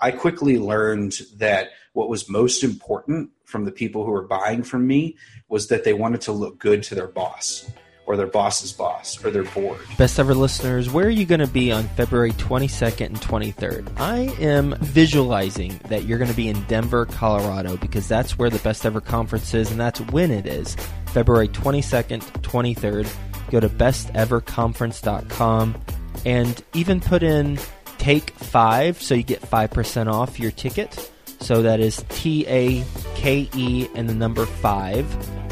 I quickly learned that what was most important from the people who were buying from me was that they wanted to look good to their boss or their boss's boss or their board. Best ever listeners, where are you going to be on February 22nd and 23rd? I am visualizing that you're going to be in Denver, Colorado, because that's where the best ever conference is, and that's when it is. February 22nd, 23rd. Go to besteverconference.com and even put in take five so you get 5% off your ticket. So that is T A K E and the number five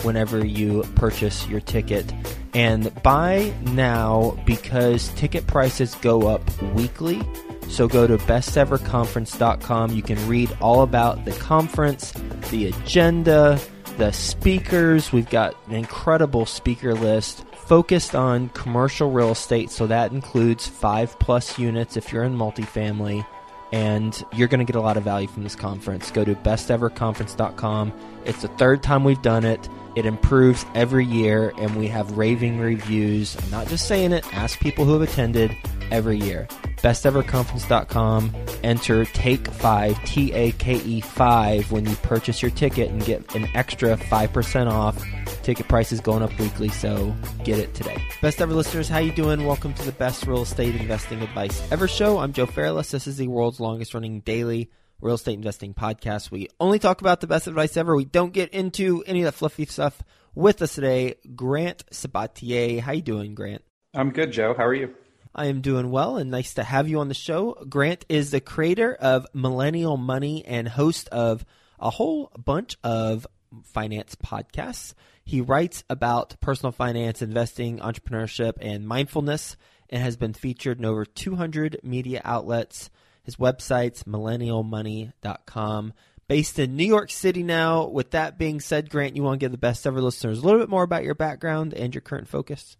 whenever you purchase your ticket. And buy now because ticket prices go up weekly. So go to besteverconference.com. You can read all about the conference, the agenda, the speakers. We've got an incredible speaker list focused on commercial real estate. So that includes five plus units if you're in multifamily and you're going to get a lot of value from this conference. Go to besteverconference.com. It's the third time we've done it. It improves every year, and we have raving reviews. I'm not just saying it, ask people who have attended every year. Besteverconference.com. Enter Take 5, T A K E 5, when you purchase your ticket and get an extra 5% off. Ticket prices going up weekly, so get it today. Best ever listeners, how you doing? Welcome to the best real estate investing advice ever show. I'm Joe Fairless. This is the world's longest running daily real estate investing podcast. We only talk about the best advice ever. We don't get into any of that fluffy stuff. With us today, Grant Sabatier. How you doing, Grant? I'm good, Joe. How are you? I am doing well and nice to have you on the show. Grant is the creator of Millennial Money and host of a whole bunch of finance podcasts. He writes about personal finance, investing, entrepreneurship, and mindfulness and has been featured in over 200 media outlets. His website's millennialmoney.com. Based in New York City now. With that being said, Grant, you want to give the best ever listeners a little bit more about your background and your current focus?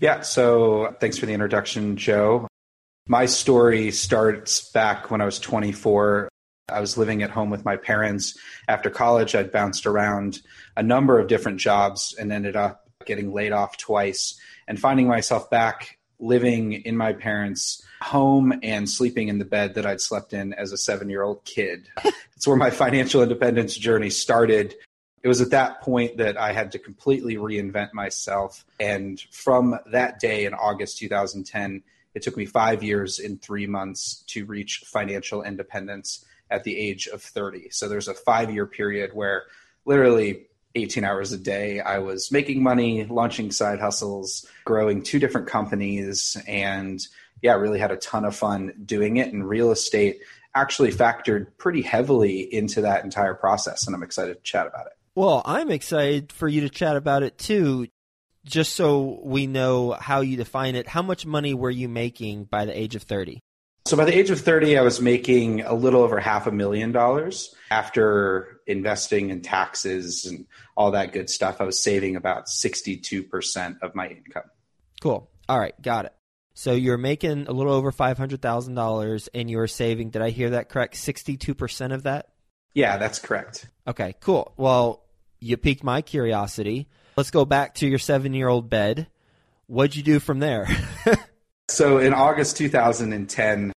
Yeah, so thanks for the introduction, Joe. My story starts back when I was 24. I was living at home with my parents. After college, I'd bounced around a number of different jobs and ended up getting laid off twice and finding myself back living in my parents' home and sleeping in the bed that I'd slept in as a seven year old kid. It's where my financial independence journey started. It was at that point that I had to completely reinvent myself. And from that day in August 2010, it took me five years in three months to reach financial independence at the age of 30. So there's a five year period where literally 18 hours a day I was making money, launching side hustles, growing two different companies, and yeah, really had a ton of fun doing it. And real estate actually factored pretty heavily into that entire process. And I'm excited to chat about it. Well, I'm excited for you to chat about it too. Just so we know how you define it, how much money were you making by the age of 30? So by the age of 30, I was making a little over half a million dollars after investing in taxes and all that good stuff. I was saving about 62% of my income. Cool. All right. Got it. So you're making a little over $500,000 and you're saving, did I hear that correct? 62% of that? Yeah, that's correct. Okay, cool. Well, you piqued my curiosity. Let's go back to your seven year old bed. What'd you do from there? so in August 2010,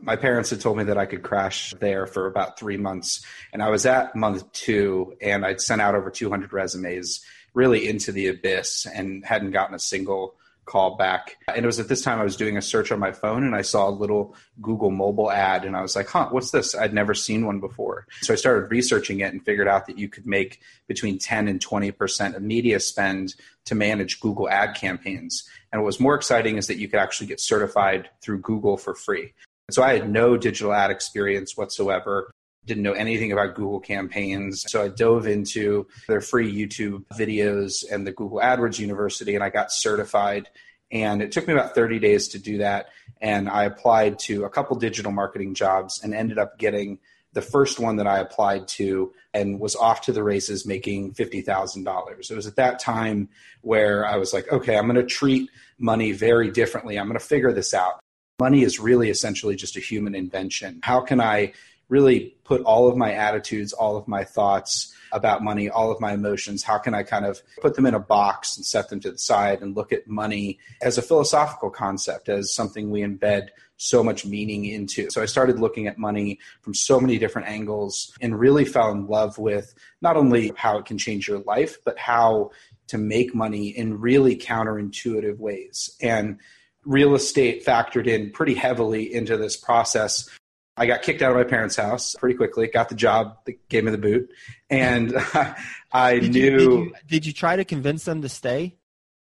my parents had told me that I could crash there for about three months. And I was at month two, and I'd sent out over 200 resumes really into the abyss and hadn't gotten a single call back. And it was at this time I was doing a search on my phone and I saw a little Google mobile ad and I was like, huh, what's this? I'd never seen one before. So I started researching it and figured out that you could make between 10 and 20% of media spend to manage Google ad campaigns. And what was more exciting is that you could actually get certified through Google for free. So I had no digital ad experience whatsoever. Didn't know anything about Google campaigns. So I dove into their free YouTube videos and the Google AdWords University, and I got certified. And it took me about 30 days to do that. And I applied to a couple digital marketing jobs and ended up getting the first one that I applied to and was off to the races making $50,000. It was at that time where I was like, okay, I'm going to treat money very differently. I'm going to figure this out money is really essentially just a human invention. How can I really put all of my attitudes, all of my thoughts about money, all of my emotions, how can I kind of put them in a box and set them to the side and look at money as a philosophical concept, as something we embed so much meaning into. So I started looking at money from so many different angles and really fell in love with not only how it can change your life, but how to make money in really counterintuitive ways. And real estate factored in pretty heavily into this process. I got kicked out of my parents' house pretty quickly, got the job that gave me the boot. And I did knew. You, did, you, did you try to convince them to stay?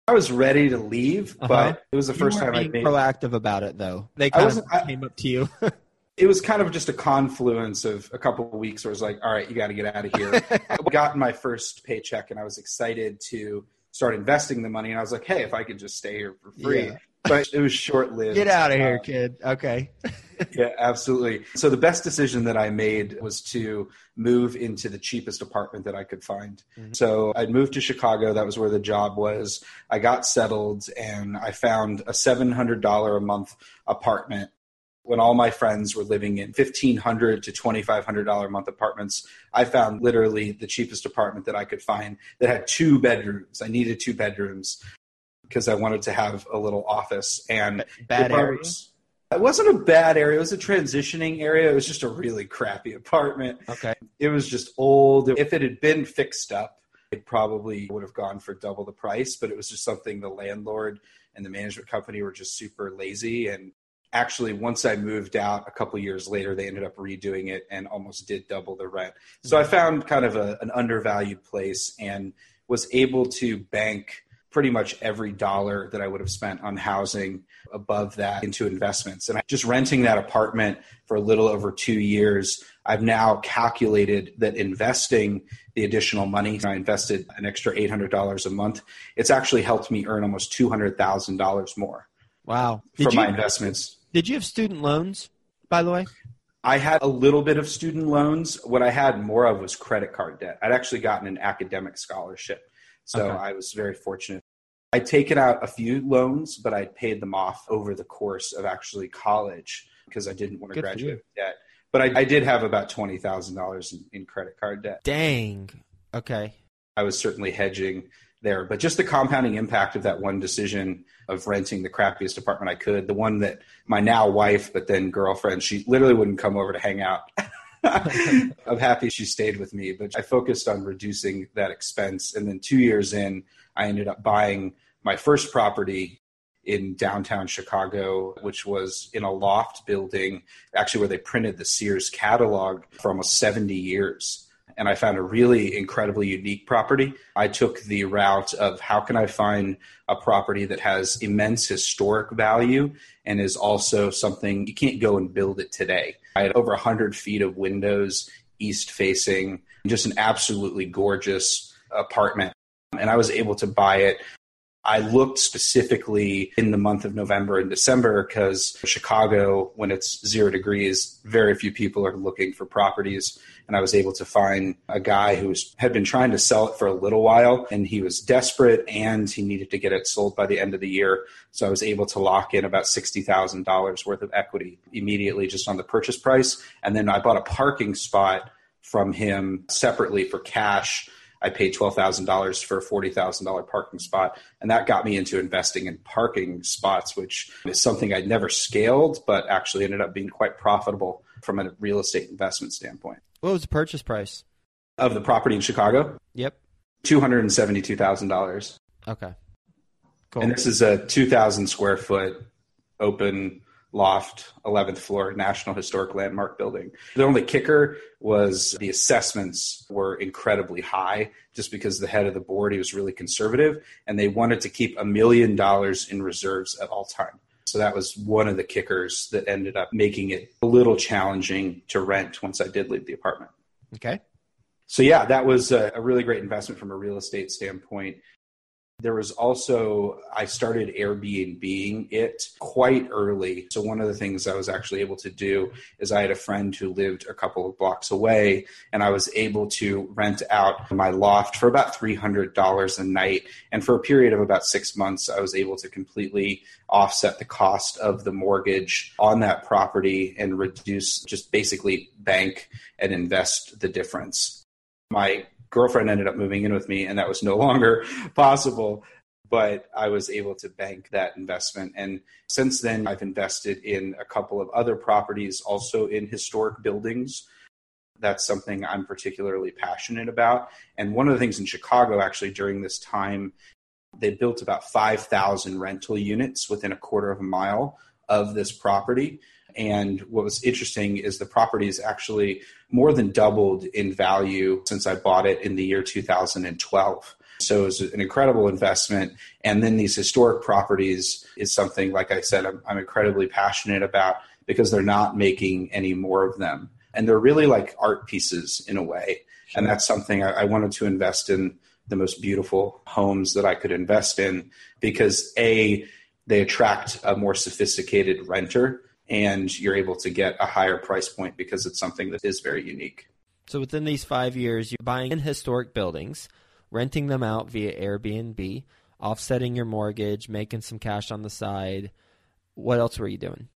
I was ready to leave, uh-huh. but it was the first time I made proactive about it though. They kind of came up to you. it was kind of just a confluence of a couple of weeks where I was like, all right, you got to get out of here. I got my first paycheck and I was excited to start investing the money. And I was like, hey, if I could just stay here for free. Yeah. But it was short lived. Get out of here, uh, kid. Okay. yeah, absolutely. So the best decision that I made was to move into the cheapest apartment that I could find. Mm-hmm. So I'd moved to Chicago. That was where the job was. I got settled and I found a $700 a month apartment when all my friends were living in 1,500 to $2,500 a month apartments, I found literally the cheapest apartment that I could find that had two bedrooms. I needed two bedrooms because I wanted to have a little office and bad area. It wasn't a bad area. It was a transitioning area. It was just a really crappy apartment. Okay. It was just old. If it had been fixed up, it probably would have gone for double the price, but it was just something the landlord and the management company were just super lazy and actually once i moved out a couple years later they ended up redoing it and almost did double the rent so i mm-hmm. found kind of a, an undervalued place and was able to bank pretty much every dollar that i would have spent on housing above that into investments and just renting that apartment for a little over two years i've now calculated that investing the additional money i invested an extra $800 a month it's actually helped me earn almost $200000 more Wow. Did for you, my investments. Did you have student loans, by the way? I had a little bit of student loans. What I had more of was credit card debt. I'd actually gotten an academic scholarship. So okay. I was very fortunate. I'd taken out a few loans, but I'd paid them off over the course of actually college because I didn't want to Good graduate debt. But I, I, did have about $20,000 in, in credit card debt. Dang. Okay. I was certainly hedging there. But just the compounding impact of that one decision of renting the crappiest apartment I could, the one that my now wife, but then girlfriend, she literally wouldn't come over to hang out. I'm happy she stayed with me, but I focused on reducing that expense. And then two years in, I ended up buying my first property in downtown Chicago, which was in a loft building, actually where they printed the Sears catalog for almost 70 years and I found a really incredibly unique property. I took the route of how can I find a property that has immense historic value and is also something you can't go and build it today. I had over 100 feet of windows, east facing, just an absolutely gorgeous apartment. And I was able to buy it I looked specifically in the month of November and December because Chicago, when it's zero degrees, very few people are looking for properties. And I was able to find a guy who was, had been trying to sell it for a little while and he was desperate and he needed to get it sold by the end of the year. So I was able to lock in about $60,000 worth of equity immediately just on the purchase price. And then I bought a parking spot from him separately for cash I paid $12,000 for a $40,000 parking spot. And that got me into investing in parking spots, which is something I'd never scaled, but actually ended up being quite profitable from a real estate investment standpoint. What was the purchase price? Of the property in Chicago? Yep. $272,000. Okay. Cool. And this is a 2,000 square foot open loft, 11th floor, National Historic Landmark building. The only kicker was the assessments were incredibly high just because the head of the board, he was really conservative and they wanted to keep a million dollars in reserves at all time. So that was one of the kickers that ended up making it a little challenging to rent once I did leave the apartment. Okay. So yeah, that was a, a really great investment from a real estate standpoint. There was also, I started Airbnb it quite early. So, one of the things I was actually able to do is I had a friend who lived a couple of blocks away, and I was able to rent out my loft for about $300 a night. And for a period of about six months, I was able to completely offset the cost of the mortgage on that property and reduce just basically bank and invest the difference. My girlfriend ended up moving in with me, and that was no longer possible. but I was able to bank that investment. And since then, I've invested in a couple of other properties, also in historic buildings. That's something I'm particularly passionate about. And one of the things in Chicago, actually, during this time, they built about 5,000 rental units within a quarter of a mile of this property. And what was interesting is the property is actually more than doubled in value since I bought it in the year 2012. So it was an incredible investment. And then these historic properties is something, like I said, I'm, I'm incredibly passionate about because they're not making any more of them. And they're really like art pieces in a way. And that's something I, I wanted to invest in the most beautiful homes that I could invest in because A, they attract a more sophisticated renter and you're able to get a higher price point because it's something that is very unique. So within these five years, you're buying in historic buildings renting them out via Airbnb, offsetting your mortgage, making some cash on the side. What else were you doing?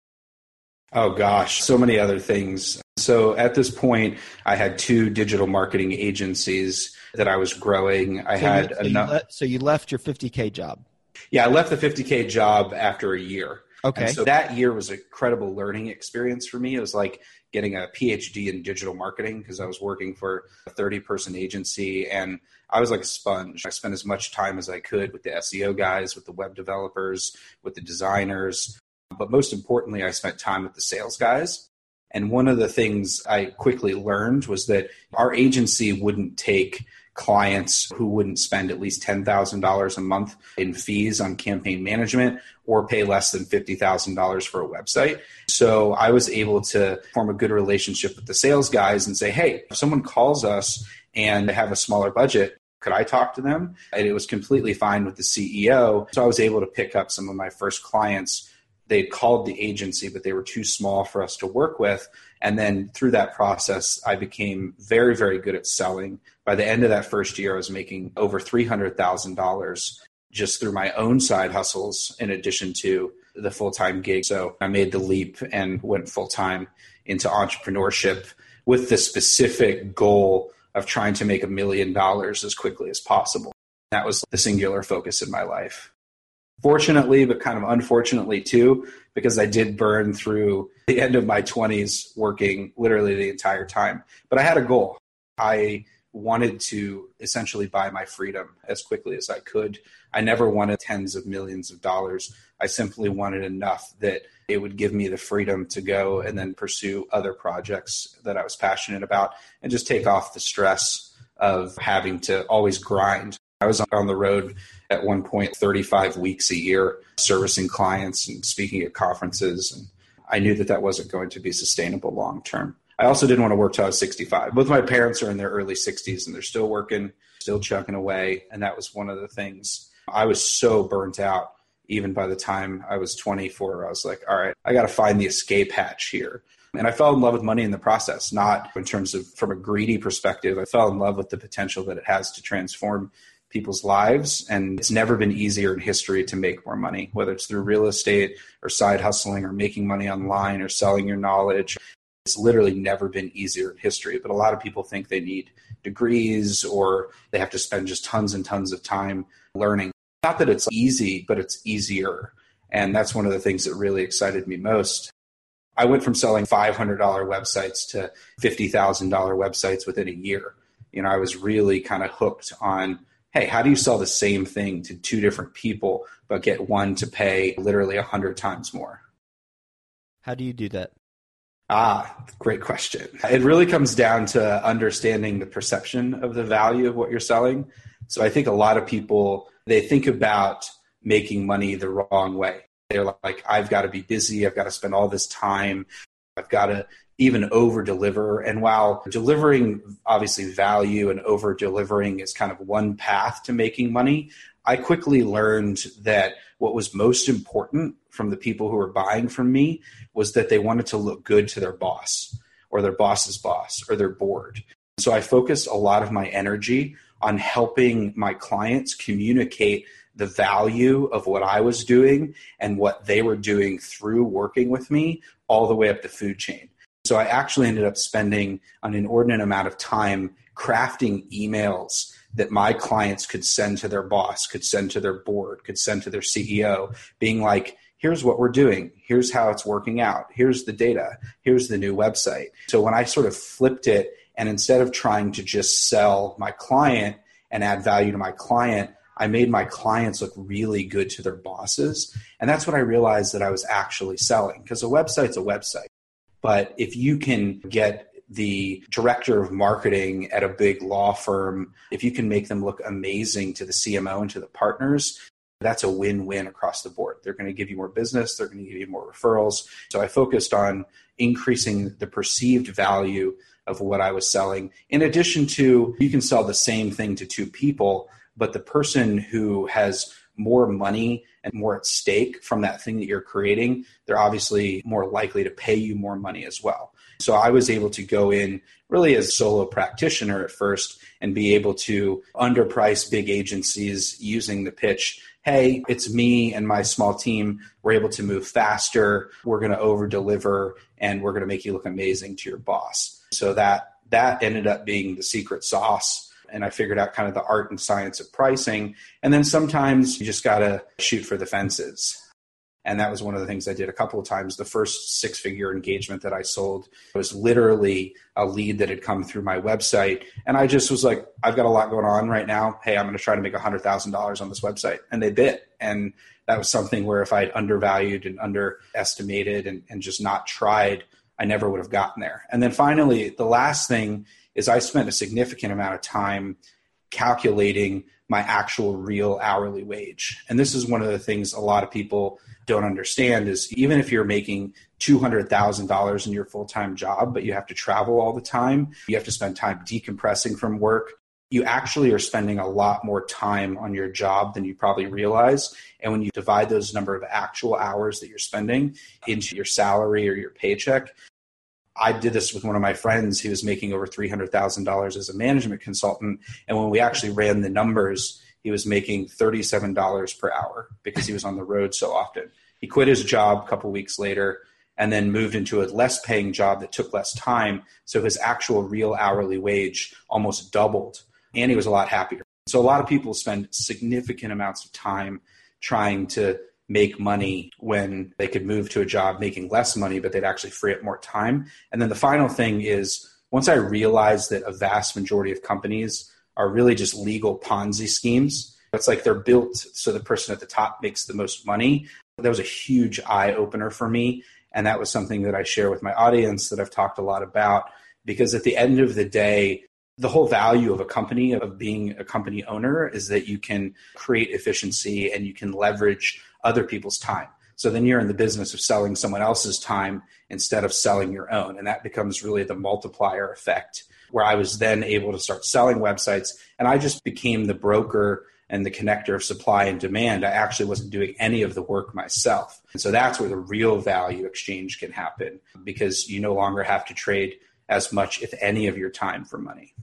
Oh gosh, so many other things. So at this point, I had two digital marketing agencies that I was growing. I so had you, so enough. You le- so you left your 50K job? Yeah, I left the 50K job after a year. Okay. And so that year was a incredible learning experience for me. It was like getting a PhD in digital marketing because I was working for a 30 person agency and I was like a sponge. I spent as much time as I could with the SEO guys, with the web developers, with the designers. But most importantly, I spent time with the sales guys. And one of the things I quickly learned was that our agency wouldn't take clients who wouldn't spend at least $10,000 a month in fees on campaign management or pay less than $50,000 for a website. So I was able to form a good relationship with the sales guys and say, hey, if someone calls us and they have a smaller budget, could I talk to them? And it was completely fine with the CEO. So I was able to pick up some of my first clients. They called the agency, but they were too small for us to work with. And then through that process, I became very, very good at selling. By the end of that first year, I was making over $300,000 just through my own side hustles in addition to the full time gig. So I made the leap and went full time into entrepreneurship with the specific goal of trying to make a million dollars as quickly as possible. That was the singular focus in my life fortunately, but kind of unfortunately too, because I did burn through the end of my 20s working literally the entire time. But I had a goal. I wanted to essentially buy my freedom as quickly as I could. I never wanted tens of millions of dollars. I simply wanted enough that it would give me the freedom to go and then pursue other projects that I was passionate about and just take off the stress of having to always grind. I was on the road at one point 35 weeks a year servicing clients and speaking at conferences. And I knew that that wasn't going to be sustainable long term. I also didn't want to work till I was 65. Both my parents are in their early 60s and they're still working, still chucking away. And that was one of the things. I was so burnt out even by the time I was 24. I was like, all right, I got to find the escape hatch here. And I fell in love with money in the process, not in terms of from a greedy perspective. I fell in love with the potential that it has to transform people's lives. And it's never been easier in history to make more money, whether it's through real estate or side hustling or making money online or selling your knowledge. It's literally never been easier in history. But a lot of people think they need degrees or they have to spend just tons and tons of time learning. Not that it's easy, but it's easier. And that's one of the things that really excited me most. I went from selling $500 websites to $50,000 websites within a year. You know, I was really kind of hooked on hey, how do you sell the same thing to two different people, but get one to pay literally a hundred times more? How do you do that? Ah, great question. It really comes down to understanding the perception of the value of what you're selling. So I think a lot of people they think about making money the wrong way. They're like, I've got to be busy, I've got to spend all this time, I've got to even over deliver. And while delivering obviously value and over delivering is kind of one path to making money, I quickly learned that what was most important from the people who were buying from me was that they wanted to look good to their boss or their boss's boss or their board. So I focused a lot of my energy on helping my clients communicate the value of what I was doing and what they were doing through working with me all the way up the food chain. So I actually ended up spending an inordinate amount of time crafting emails that my clients could send to their boss, could send to their board, could send to their CEO, being like, here's what we're doing, here's how it's working out, here's the data, here's the new website. So when I sort of flipped it, and instead of trying to just sell my client and add value to my client, I made my clients look really good to their bosses. And that's when I realized that I was actually selling because a website's a website. But if you can get the director of marketing at a big law firm, if you can make them look amazing to the CMO and to the partners, that's a win win across the board. They're going to give you more business, they're going to give you more referrals. So I focused on increasing the perceived value of what I was selling. In addition to, you can sell the same thing to two people, but the person who has more money and more at stake from that thing that you're creating, they're obviously more likely to pay you more money as well. So I was able to go in really as a solo practitioner at first and be able to underprice big agencies using the pitch hey, it's me and my small team. We're able to move faster. We're going to over deliver and we're going to make you look amazing to your boss. So that that ended up being the secret sauce and I figured out kind of the art and science of pricing. And then sometimes you just got to shoot for the fences. And that was one of the things I did a couple of times. The first six figure engagement that I sold was literally a lead that had come through my website. And I just was like, I've got a lot going on right now. Hey, I'm going to try to make $100,000 on this website. And they bit. And that was something where if I had undervalued and underestimated and, and just not tried, I never would have gotten there. And then finally, the last thing is I spent a significant amount of time calculating my actual real hourly wage. And this is one of the things a lot of people don't understand is even if you're making $200,000 in your full-time job but you have to travel all the time, you have to spend time decompressing from work, you actually are spending a lot more time on your job than you probably realize. And when you divide those number of actual hours that you're spending into your salary or your paycheck, I did this with one of my friends. He was making over $300,000 as a management consultant. And when we actually ran the numbers, he was making $37 per hour because he was on the road so often. He quit his job a couple weeks later and then moved into a less paying job that took less time. So his actual real hourly wage almost doubled. And he was a lot happier. So a lot of people spend significant amounts of time trying to make money when they could move to a job making less money, but they'd actually free up more time. And then the final thing is once I realized that a vast majority of companies are really just legal Ponzi schemes, it's like they're built so the person at the top makes the most money. That was a huge eye opener for me. And that was something that I share with my audience that I've talked a lot about because at the end of the day, the whole value of a company, of being a company owner, is that you can create efficiency and you can leverage other people's time. So then you're in the business of selling someone else's time instead of selling your own. And that becomes really the multiplier effect where I was then able to start selling websites and I just became the broker and the connector of supply and demand. I actually wasn't doing any of the work myself. And so that's where the real value exchange can happen because you no longer have to trade as much, if any, of your time for money.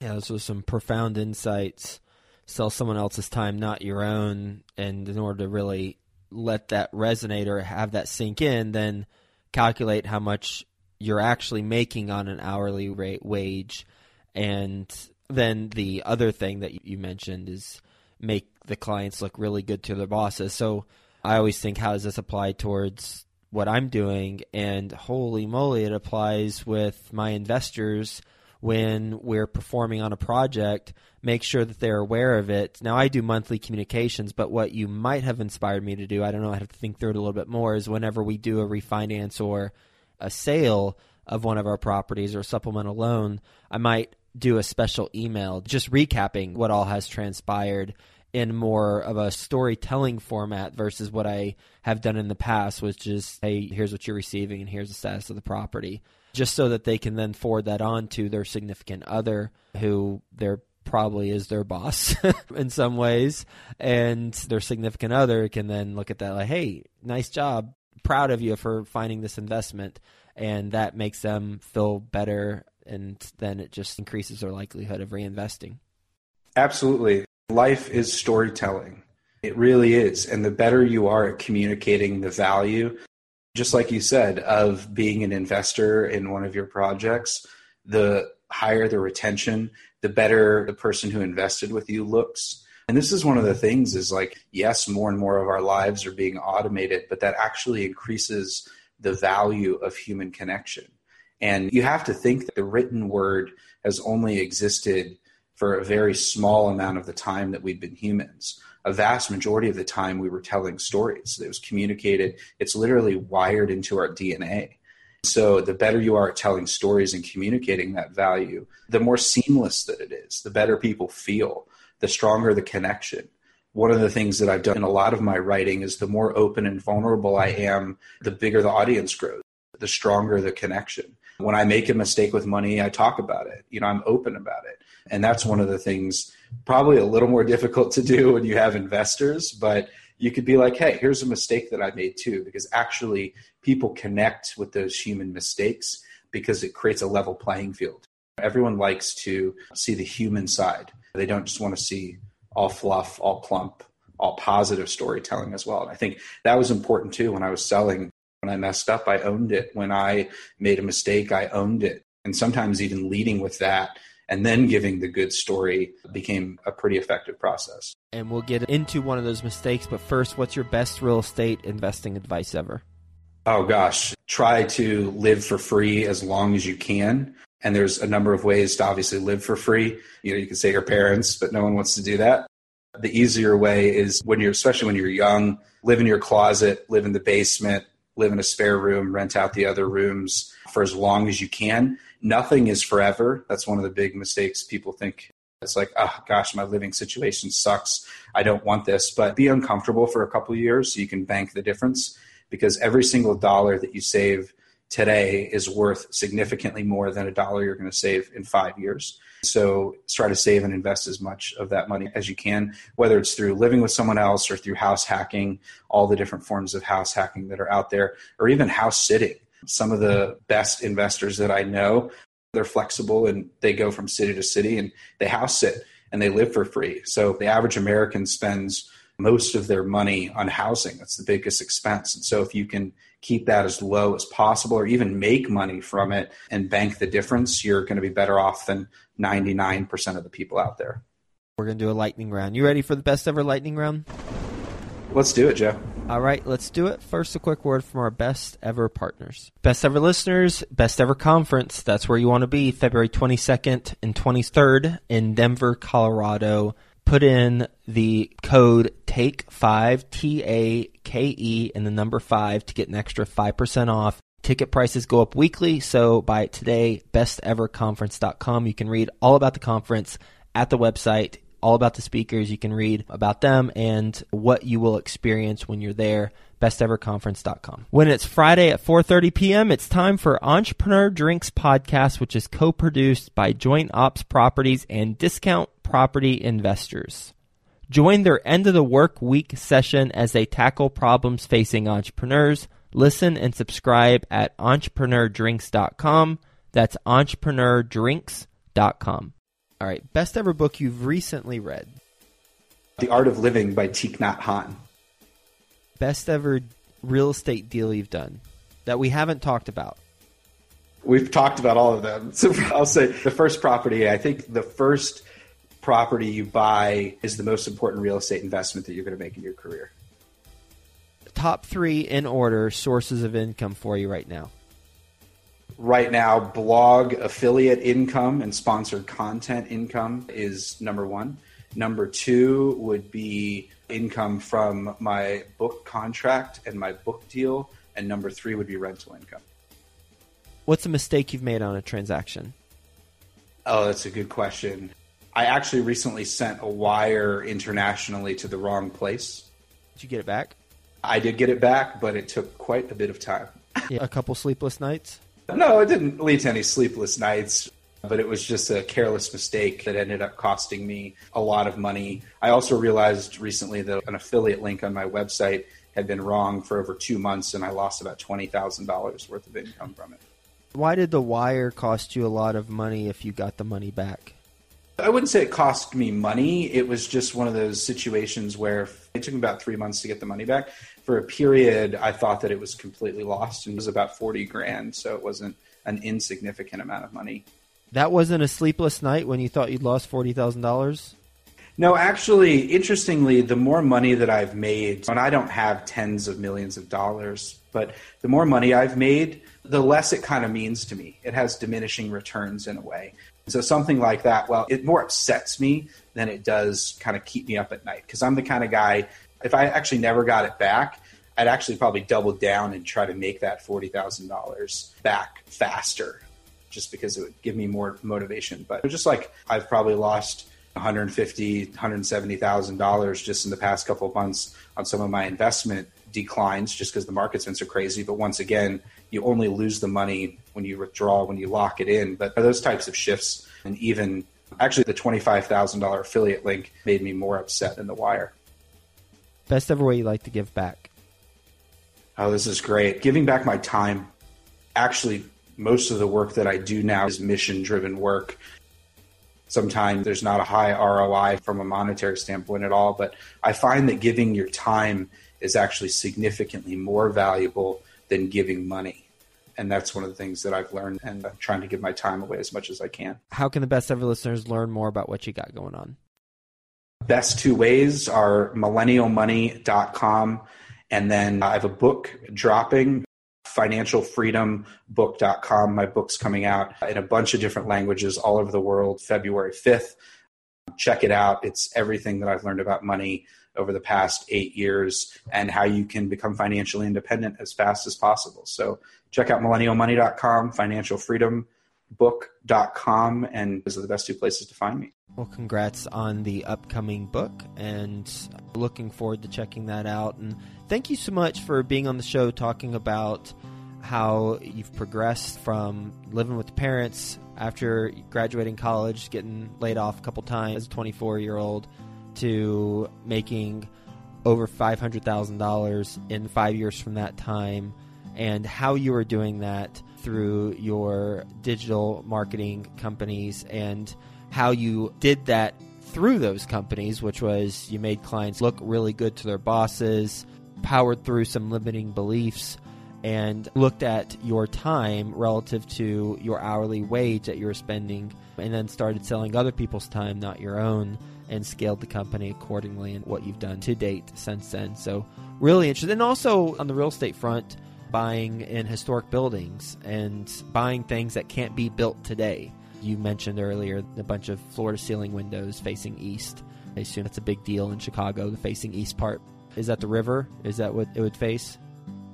Yeah, those were some profound insights sell someone else's time, not your own. And in order to really let that resonate or have that sink in, then calculate how much you're actually making on an hourly rate wage. And then the other thing that you mentioned is make the clients look really good to their bosses. So I always think, how does this apply towards what I'm doing? And holy moly, it applies with my investors when we're performing on a project, make sure that they're aware of it. Now, I do monthly communications, but what you might have inspired me to do, I don't know, I have to think through it a little bit more, is whenever we do a refinance or a sale of one of our properties or supplemental loan, I might do a special email just recapping what all has transpired in more of a storytelling format versus what I have done in the past, which is, hey, here's what you're receiving and here's the status of the property just so that they can then forward that on to their significant other who they're probably is their boss in some ways and their significant other can then look at that like hey nice job. Proud of you for finding this investment. And that makes them feel better and then it just increases their likelihood of reinvesting. Absolutely. Life is storytelling. It really is. And the better you are at communicating the value just like you said, of being an investor in one of your projects, the higher the retention, the better the person who invested with you looks. And this is one of the things is like, yes, more and more of our lives are being automated, but that actually increases the value of human connection. And you have to think that the written word has only existed for a very small amount of the time that we've been humans. A vast majority of the time we were telling stories. It was communicated. It's literally wired into our DNA. So the better you are at telling stories and communicating that value, the more seamless that it is, the better people feel, the stronger the connection. One of the things that I've done in a lot of my writing is the more open and vulnerable I am, the bigger the audience grows, the stronger the connection. When I make a mistake with money, I talk about it. You know, I'm open about it. And that's one of the things probably a little more difficult to do when you have investors, but you could be like, hey, here's a mistake that I made too, because actually people connect with those human mistakes because it creates a level playing field. Everyone likes to see the human side. They don't just want to see all fluff, all plump, all positive storytelling as well. And I think that was important too when I was selling when I messed up, I owned it. When I made a mistake, I owned it. And sometimes even leading with that and then giving the good story became a pretty effective process. And we'll get into one of those mistakes, but first, what's your best real estate investing advice ever? Oh gosh, try to live for free as long as you can. And there's a number of ways to obviously live for free. You know, you can say your parents, but no one wants to do that. The easier way is when you're, especially when you're young, live in your closet, live in the basement, live in a spare room, rent out the other rooms for as long as you can. Nothing is forever. That's one of the big mistakes people think. It's like, oh gosh, my living situation sucks. I don't want this. But be uncomfortable for a couple years so you can bank the difference because every single dollar that you save today is worth significantly more than a dollar you're going to save in five years. So try to save and invest as much of that money as you can, whether it's through living with someone else or through house hacking, all the different forms of house hacking that are out there, or even house sitting. Some of the best investors that I know, they're flexible and they go from city to city and they house sit and they live for free. So the average American spends most of their money on housing. That's the biggest expense. And so if you can keep that as low as possible or even make money from it and bank the difference, you're going to be better off than 99% of the people out there. We're going to do a lightning round. You ready for the best ever lightning round? Let's do it, Joe. All right, let's do it. First, a quick word from our best ever partners. Best ever listeners, best ever conference. That's where you want to be February 22nd and 23rd in Denver, Colorado put in the code TAKE5, T A K E, and the number 5 to get an extra 5% off. Ticket prices go up weekly, so buy it today, besteverconference.com. You can read all about the conference at the website, all about the speakers. You can read about them and what you will experience when you're there besteverconference.com. When it's Friday at 4:30 p.m., it's time for Entrepreneur Drinks podcast, which is co-produced by Joint Ops Properties and Discount property investors. Join their end of the work week session as they tackle problems facing entrepreneurs. Listen and subscribe at entrepreneurdrinks.com. That's entrepreneurdrinks.com. All right, best ever book you've recently read. The Art of Living by Thich Nhat Hanh. Best ever real estate deal you've done that we haven't talked about. We've talked about all of them. So I'll say the first property, I think the first property you buy is the most important real estate investment that you're going to make in your career. Top three in order sources of income for you right now. Right now, blog affiliate income and sponsored content income is number one. Number two would be income from my book contract and my book deal. And number three would be rental income. What's a mistake you've made on a transaction? Oh, that's a good question. I actually recently sent a wire internationally to the wrong place. Did you get it back? I did get it back, but it took quite a bit of time. yeah, a couple sleepless nights? No, it didn't lead to any sleepless nights, but it was just a careless mistake that ended up costing me a lot of money. I also realized recently that an affiliate link on my website had been wrong for over two months, and I lost about $20,000 worth of income from it. Why did the wire cost you a lot of money if you got the money back? I wouldn't say it cost me money. It was just one of those situations where it took me about three months to get the money back. For a period, I thought that it was completely lost and it was about 40 grand. So it wasn't an insignificant amount of money. That wasn't a sleepless night when you thought you'd lost $40,000? No, actually, interestingly, the more money that I've made, and I don't have tens of millions of dollars, but the more money I've made, the less it kind of means to me. It has diminishing returns in a way. So something like that, well, it more upsets me than it does kind of keep me up at night because I'm the kind of guy, if I actually never got it back, I'd actually probably double down and try to make that $40,000 back faster just because it would give me more motivation. But just like I've probably lost 150, 170,000 dollars just in the past couple of months on some of my investment declines just because the market's been so crazy. But once again, you only lose the money when you withdraw, when you lock it in. But those types of shifts, and even actually the $25,000 affiliate link made me more upset than the wire. Best ever way you like to give back? Oh, this is great. Giving back my time. Actually, most of the work that I do now is mission driven work. Sometimes there's not a high ROI from a monetary standpoint at all, but I find that giving your time is actually significantly more valuable than giving money. And that's one of the things that I've learned and I'm trying to give my time away as much as I can. How can the best ever listeners learn more about what you got going on? Best two ways are millennialmoney.com. And then I have a book dropping financialfreedombook.com. My book's coming out in a bunch of different languages all over the world February 5th. Check it out. It's everything that I've learned about money over the past eight years and how you can become financially independent as fast as possible. So check out millennialmoney.com, financialfreedombook.com, and those are the best two places to find me. Well, congrats on the upcoming book and looking forward to checking that out. And thank you so much for being on the show talking about how you've progressed from living with parents after graduating college, getting laid off a couple times as a 24 year old, to making over $500,000 in five years from that time, and how you are doing that through your digital marketing companies and how you did that through those companies, which was you made clients look really good to their bosses, powered through some limiting beliefs, and looked at your time relative to your hourly wage that you were spending, and then started selling other people's time, not your own, and scaled the company accordingly and what you've done to date since then. So, really interesting. And also on the real estate front, buying in historic buildings and buying things that can't be built today. You mentioned earlier a bunch of floor to ceiling windows facing east. I assume that's a big deal in Chicago, the facing east part. Is that the river? Is that what it would face?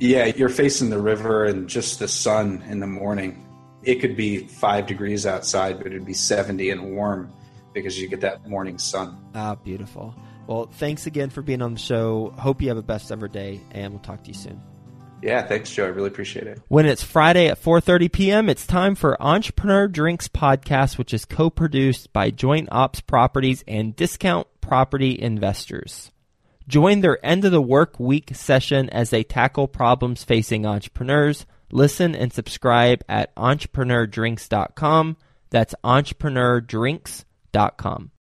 Yeah, you're facing the river and just the sun in the morning. It could be five degrees outside, but it'd be 70 and warm because you get that morning sun. Ah, beautiful. Well, thanks again for being on the show. Hope you have a best ever day, and we'll talk to you soon. Yeah, thanks, Joe. I really appreciate it. When it's Friday at 4:30 p.m., it's time for Entrepreneur Drinks podcast, which is co-produced by Joint Ops Properties and Discount Property Investors. Join their end of the work week session as they tackle problems facing entrepreneurs. Listen and subscribe at entrepreneurdrinks.com. That's entrepreneurdrinks.com.